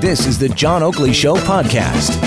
This is the John Oakley Show podcast.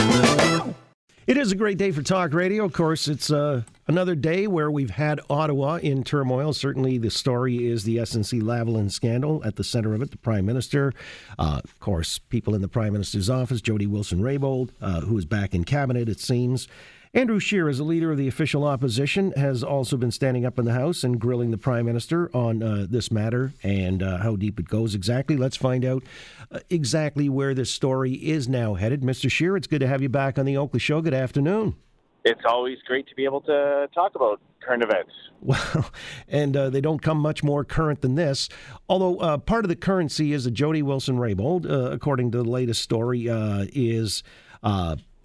It is a great day for talk radio. Of course, it's uh, another day where we've had Ottawa in turmoil. Certainly, the story is the SNC Lavalin scandal at the center of it. The Prime Minister, uh, of course, people in the Prime Minister's office, Jody Wilson Raybould, uh, who is back in cabinet, it seems. Andrew Scheer, as a leader of the official opposition, has also been standing up in the House and grilling the Prime Minister on uh, this matter and uh, how deep it goes exactly. Let's find out uh, exactly where this story is now headed. Mr. Scheer, it's good to have you back on the Oakley Show. Good afternoon. It's always great to be able to talk about current events. Well, and uh, they don't come much more current than this. Although uh, part of the currency is that Jody Wilson Raybould, uh, according to the latest story, is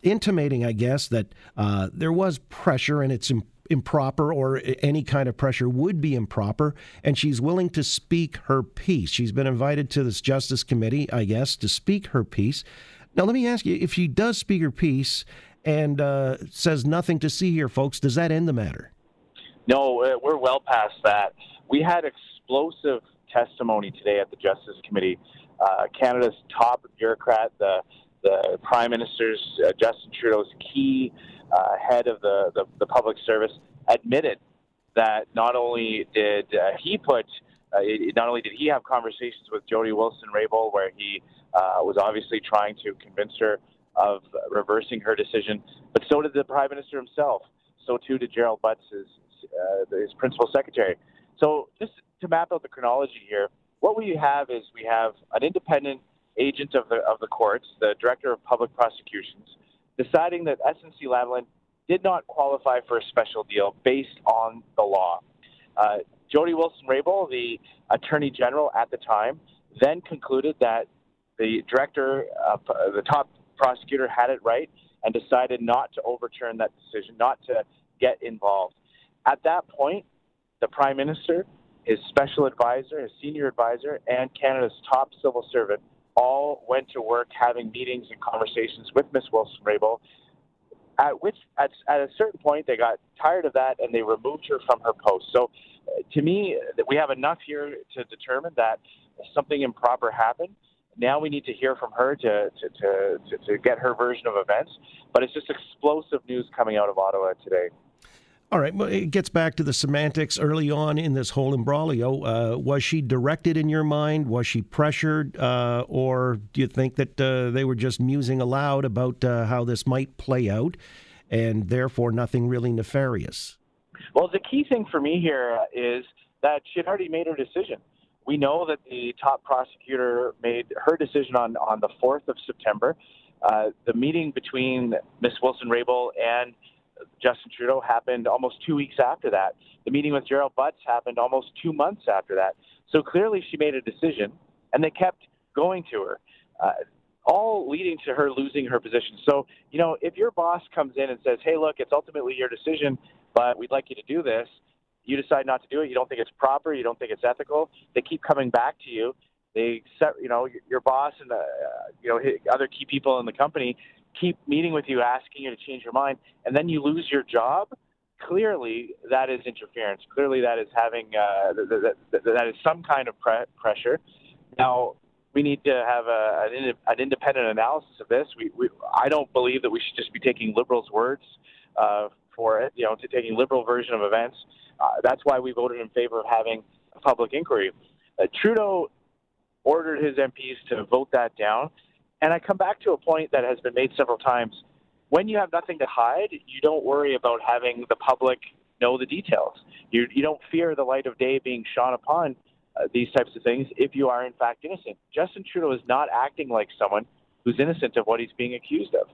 intimating, I guess, that uh, there was pressure and it's improper or any kind of pressure would be improper, and she's willing to speak her piece. She's been invited to this Justice Committee, I guess, to speak her piece. Now, let me ask you if she does speak her piece and uh, says nothing to see here, folks, does that end the matter? No, uh, we're well past that. We had explosive testimony today at the Justice Committee. Uh, Canada's top bureaucrat, the the Prime Minister's uh, Justin Trudeau's key uh, head of the, the, the, public service admitted that not only did uh, he put, uh, not only did he have conversations with Jody Wilson Raybould, where he uh, was obviously trying to convince her of reversing her decision, but so did the Prime Minister himself. So too did Gerald Butts, his, his principal secretary. So just to map out the chronology here, what we have is we have an independent agent of the of the courts, the director of public prosecutions, deciding that SNC Lavalin did not qualify for a special deal based on the law. Uh, Jody Wilson Raybould, the attorney general at the time, then concluded that the director, uh, the top prosecutor, had it right and decided not to overturn that decision, not to get involved. At that point, the prime minister, his special advisor, his senior advisor, and Canada's top civil servant all went to work having meetings and conversations with Miss Wilson Raybould. At which, at, at a certain point, they got tired of that and they removed her from her post. So, uh, to me, we have enough here to determine that something improper happened. Now we need to hear from her to, to, to, to, to get her version of events. But it's just explosive news coming out of Ottawa today. All right. Well, it gets back to the semantics early on in this whole imbroglio. Uh, was she directed in your mind? Was she pressured? Uh, or do you think that uh, they were just musing aloud about uh, how this might play out and therefore nothing really nefarious? Well, the key thing for me here is that she had already made her decision. We know that the top prosecutor made her decision on, on the 4th of September. Uh, the meeting between Ms. Wilson Raybould and Justin Trudeau happened almost two weeks after that. The meeting with Gerald Butts happened almost two months after that. So clearly she made a decision, and they kept going to her, uh, all leading to her losing her position. So, you know, if your boss comes in and says, hey, look, it's ultimately your decision, but we'd like you to do this, you decide not to do it, you don't think it's proper, you don't think it's ethical, they keep coming back to you. They set, you know, your boss and the, uh, you know, other key people in the company keep meeting with you, asking you to change your mind, and then you lose your job, clearly that is interference. Clearly that is having uh, that, that, that is some kind of pre- pressure. Now we need to have a, an, an, independent analysis of this. We, we, I don't believe that we should just be taking liberals' words uh, for it. You know, to taking liberal version of events. Uh, that's why we voted in favor of having a public inquiry. Uh, Trudeau ordered his MPs to vote that down. And I come back to a point that has been made several times. When you have nothing to hide, you don't worry about having the public know the details. You, you don't fear the light of day being shone upon uh, these types of things if you are in fact innocent. Justin Trudeau is not acting like someone who's innocent of what he's being accused of.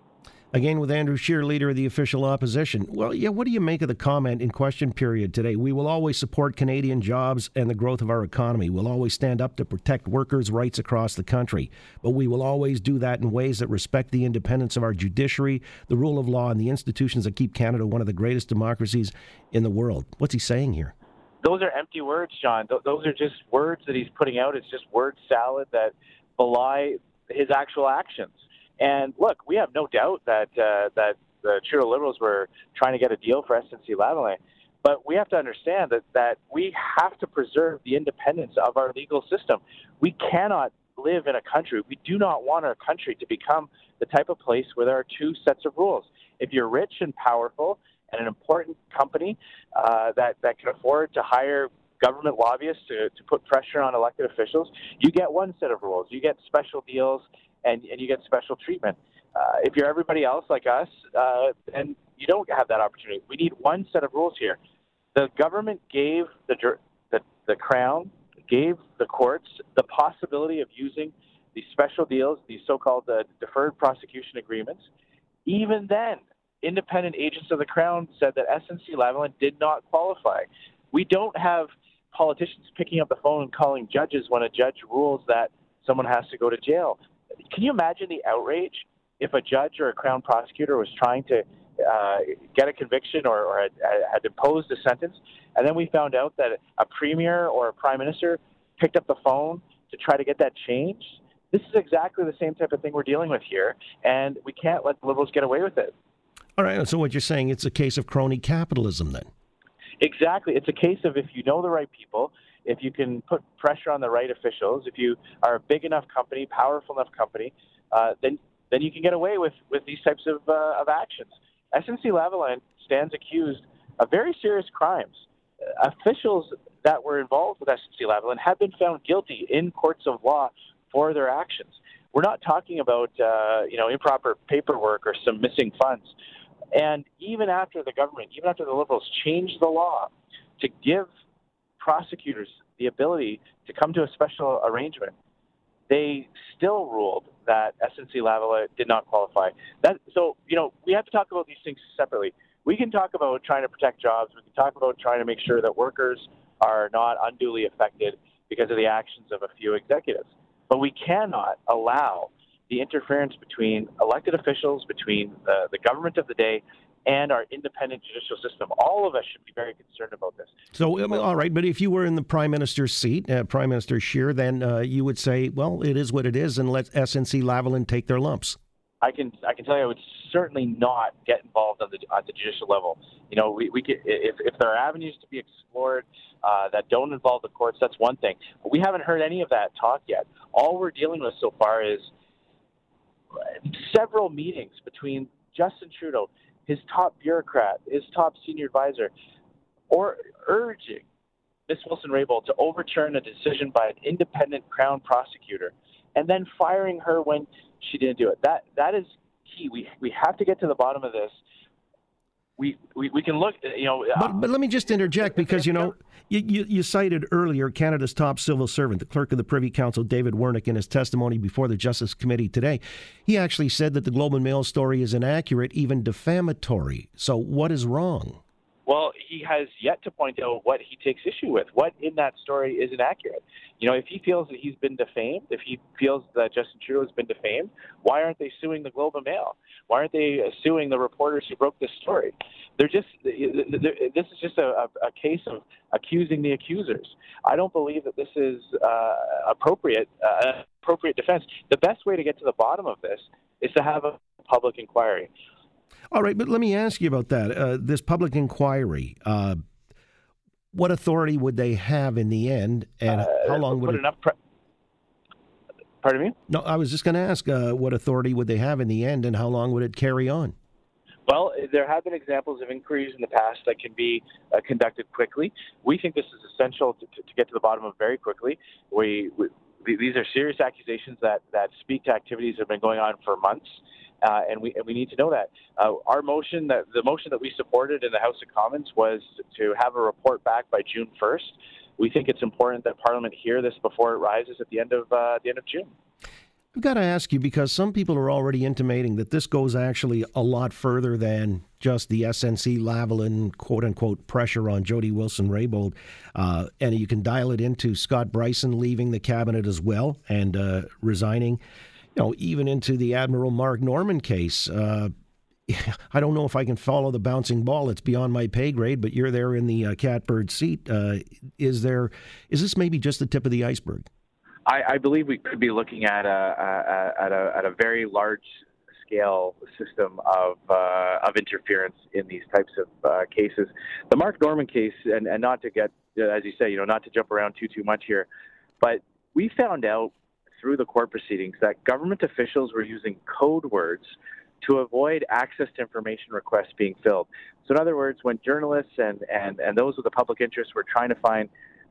Again, with Andrew Scheer, leader of the official opposition. Well, yeah, what do you make of the comment in question period today? We will always support Canadian jobs and the growth of our economy. We'll always stand up to protect workers' rights across the country. But we will always do that in ways that respect the independence of our judiciary, the rule of law, and the institutions that keep Canada one of the greatest democracies in the world. What's he saying here? Those are empty words, John. Those are just words that he's putting out. It's just word salad that belie his actual actions. And look, we have no doubt that uh, that the Trudeau Liberals were trying to get a deal for SNC Lavalin, but we have to understand that that we have to preserve the independence of our legal system. We cannot live in a country. We do not want our country to become the type of place where there are two sets of rules. If you're rich and powerful and an important company uh, that that can afford to hire government lobbyists to, to put pressure on elected officials, you get one set of rules. You get special deals and, and you get special treatment. Uh, if you're everybody else like us, uh, then you don't have that opportunity. We need one set of rules here. The government gave the, the, the Crown, gave the courts the possibility of using these special deals, these so-called uh, deferred prosecution agreements. Even then, independent agents of the Crown said that SNC Lavalin did not qualify. We don't have politicians picking up the phone and calling judges when a judge rules that someone has to go to jail can you imagine the outrage if a judge or a crown prosecutor was trying to uh, get a conviction or, or had, had, imposed a sentence, and then we found out that a premier or a prime minister picked up the phone to try to get that changed? This is exactly the same type of thing we're dealing with here, and we can't let the Liberals get away with it. All right, so what you're saying, it's a case of crony capitalism then? Exactly. It's a case of if you know the right people, if you can put pressure on the right officials, if you are a big enough company, powerful enough company, uh, then then you can get away with, with these types of, uh, of actions. SNC Lavalin stands accused of very serious crimes. Uh, officials that were involved with SNC Lavalin have been found guilty in courts of law for their actions. We're not talking about uh, you know improper paperwork or some missing funds. And even after the government, even after the Liberals changed the law to give prosecutors the ability to come to a special arrangement, they still ruled that SNC Lavalin did not qualify. That, so, you know, we have to talk about these things separately. We can talk about trying to protect jobs. We can talk about trying to make sure that workers are not unduly affected because of the actions of a few executives. But we cannot allow the interference between elected officials, between the, the government of the day, and our independent judicial system. All of us should be very concerned about this. So, all right, but if you were in the prime minister's seat, uh, Prime Minister Scheer, then uh, you would say, well, it is what it is, and let SNC Lavalin take their lumps. I can I can tell you, I would certainly not get involved on the on the judicial level. You know, we, we could, if if there are avenues to be explored uh, that don't involve the courts, that's one thing. But we haven't heard any of that talk yet. All we're dealing with so far is several meetings between Justin Trudeau his top bureaucrat, his top senior advisor, or urging Ms. Wilson Raybould to overturn a decision by an independent Crown prosecutor and then firing her when she didn't do it. That that is key. We we have to get to the bottom of this we, we, we can look, you know. But, but let me just interject because, you know, you, you, you, cited earlier Canada's top civil servant, the clerk of the Privy Council, David Wernick, in his testimony before the Justice Committee today. He actually said that the Globe and Mail story is inaccurate, even defamatory. So what is wrong? Well, he has yet to point out what he takes issue with. What in that story is inaccurate? You know, if he feels that he's been defamed, if he feels that Justin Trudeau has been defamed, why aren't they suing the Globe and Mail? Why aren't they suing the reporters who broke this story? They're just this is just a, a case of accusing the accusers. I don't believe that this is uh, appropriate uh, appropriate defense. The best way to get to the bottom of this is to have a public inquiry. All right, but let me ask you about that. Uh, this public inquiry. Uh, what authority would they have in the end, and uh, how long would it? Enough pre- Pardon me? No, I was just going to ask uh, what authority would they have in the end, and how long would it carry on? Well, there have been examples of inquiries in the past that can be uh, conducted quickly. We think this is essential to, to, to, get to the bottom of very quickly. We, we, these are serious accusations that, that speak to activities that have been going on for months. Uh, and we and we need to know that uh, our motion that the motion that we supported in the House of Commons was to have a report back by June 1st. We think it's important that Parliament hear this before it rises at the end of uh, the end of June. I've got to ask you because some people are already intimating that this goes actually a lot further than just the SNC Lavalin quote unquote pressure on Jody Wilson Raybould. Uh, and you can dial it into Scott Brison leaving the cabinet as well and uh, resigning, you know, even into the Admiral Mark Norman case. Uh, I don't know if I can follow the bouncing ball. It's beyond my pay grade, but you're there in the uh, catbird seat. Uh, is there? Is this maybe just the tip of the iceberg? I, I believe we could be looking at a, a, at a, at a very large scale system of uh, of interference in these types of uh, cases. The Mark Norman case, and, and not to get, as you say, you know, not to jump around too too much here, but we found out through the court proceedings that government officials were using code words to avoid access to information requests being filled. So, in other words, when journalists and, and, and those with the public interest were trying to find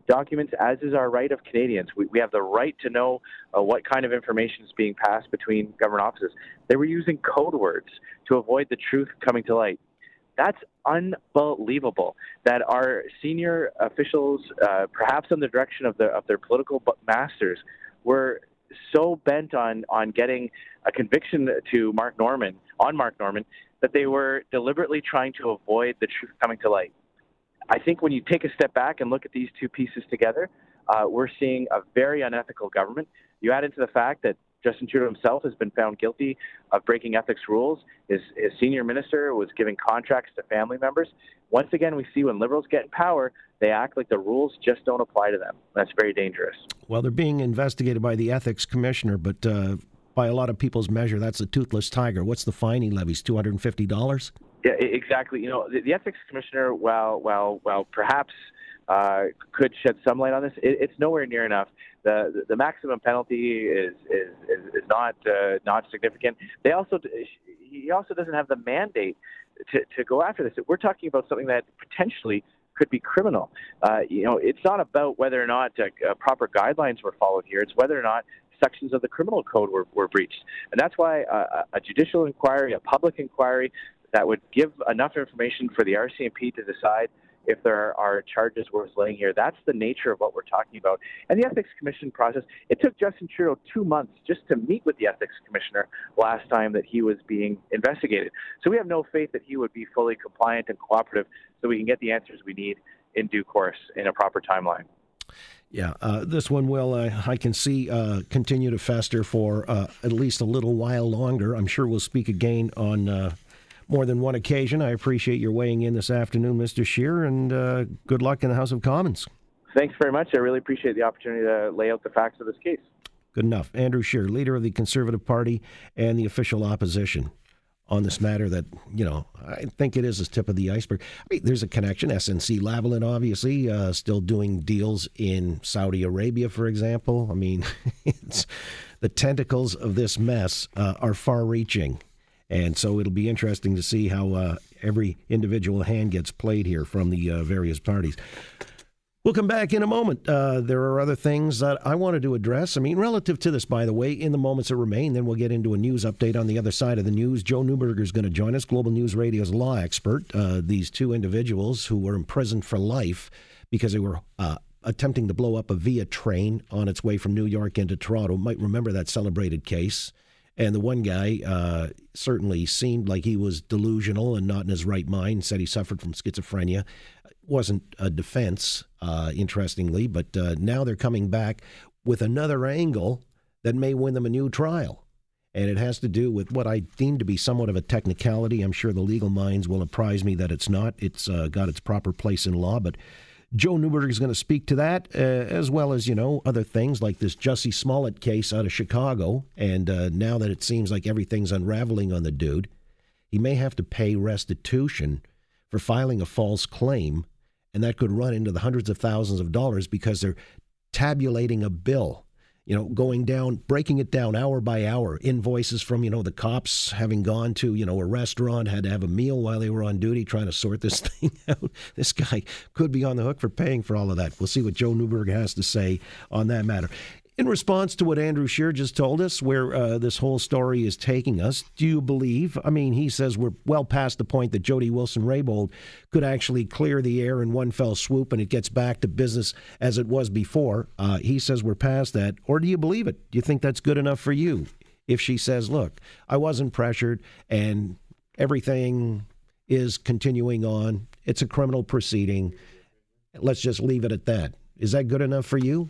documents, as is our right of Canadians, we, we have the right to know uh, what kind of information is being passed between government offices. They were using code words to avoid the truth coming to light. That's unbelievable that our senior officials, uh, perhaps in the direction of, the, of their political masters, were so bent on on getting a conviction to Mark Norman on Mark Norman that they were deliberately trying to avoid the truth coming to light. I think when you take a step back and look at these two pieces together, uh, we're seeing a very unethical government. You add into the fact that Justin Trudeau himself has been found guilty of breaking ethics rules. His, his senior minister was giving contracts to family members. Once again, we see when liberals get in power, they act like the rules just don't apply to them. That's very dangerous. Well, they're being investigated by the ethics commissioner, but uh, by a lot of people's measure, that's a toothless tiger. What's the fine he levies? Two hundred and fifty dollars. Yeah, exactly. You know, the, the ethics commissioner, while while while perhaps uh, could shed some light on this, it, it's nowhere near enough. The, the maximum penalty is is, is, is not uh, not significant. They also he also doesn't have the mandate to, to go after this. We're talking about something that potentially could be criminal. Uh, you know, it's not about whether or not uh, proper guidelines were followed here. It's whether or not sections of the criminal code were, were breached. And that's why uh, a judicial inquiry, a public inquiry that would give enough information for the RCMP to decide if there are charges worth laying here. That's the nature of what we're talking about. And the Ethics Commission process, it took Justin Trudeau two months just to meet with the Ethics Commissioner last time that he was being investigated. So we have no faith that he would be fully compliant and cooperative so we can get the answers we need in due course in a proper timeline. Yeah, uh, this one will, uh, I can see, uh, continue to fester for uh, at least a little while longer. I'm sure we'll speak again on uh, more than one occasion. I appreciate your weighing in this afternoon, Mr. Scheer, and uh, good luck in the House of Commons. Thanks very much. I really appreciate the opportunity to lay out the facts of this case. Good enough. Andrew Scheer, leader of the Conservative Party and the official opposition on this matter that, you know, I think it is a tip of the iceberg. I mean, there's a connection. SNC Lavalin, obviously, uh, still doing deals in Saudi Arabia, for example. I mean, it's the tentacles of this mess uh, are far reaching. And so it'll be interesting to see how uh, every individual hand gets played here from the uh, various parties. We'll come back in a moment. Uh, there are other things that I wanted to address. I mean, relative to this, by the way, in the moments that remain, then we'll get into a news update on the other side of the news. Joe Neuberger is going to join us, Global News Radio's law expert. Uh, these two individuals who were imprisoned for life because they were uh, attempting to blow up a Via train on its way from New York into Toronto might remember that celebrated case. And the one guy uh, certainly seemed like he was delusional and not in his right mind, said he suffered from schizophrenia. Wasn't a defense, uh, interestingly, but uh, now they're coming back with another angle that may win them a new trial. And it has to do with what I deem to be somewhat of a technicality. I'm sure the legal minds will apprise me that it's not. It's uh, got its proper place in law, but Joe Neuberger is going to speak to that, uh, as well as, you know, other things like this Jussie Smollett case out of Chicago. And uh, now that it seems like everything's unraveling on the dude, he may have to pay restitution for filing a false claim. And that could run into the hundreds of thousands of dollars because they're tabulating a bill you know, going down, breaking it down hour by hour. Invoices from, you know, the cops having gone to, you know, a restaurant, had to have a meal while they were on duty trying to sort this thing out. This guy could be on the hook for paying for all of that. We'll see what Joe Neuberger has to say on that matter. In response to what Andrew Scheer just told us, where uh, this whole story is taking us, do you believe? I mean, he says we're well past the point that Jody Wilson Raybould could actually clear the air in one fell swoop and it gets back to business as it was before. Uh, he says we're past that. Or do you believe it? Do you think that's good enough for you? If she says, look, I wasn't pressured and everything is continuing on, it's a criminal proceeding. Let's just leave it at that. Is that good enough for you?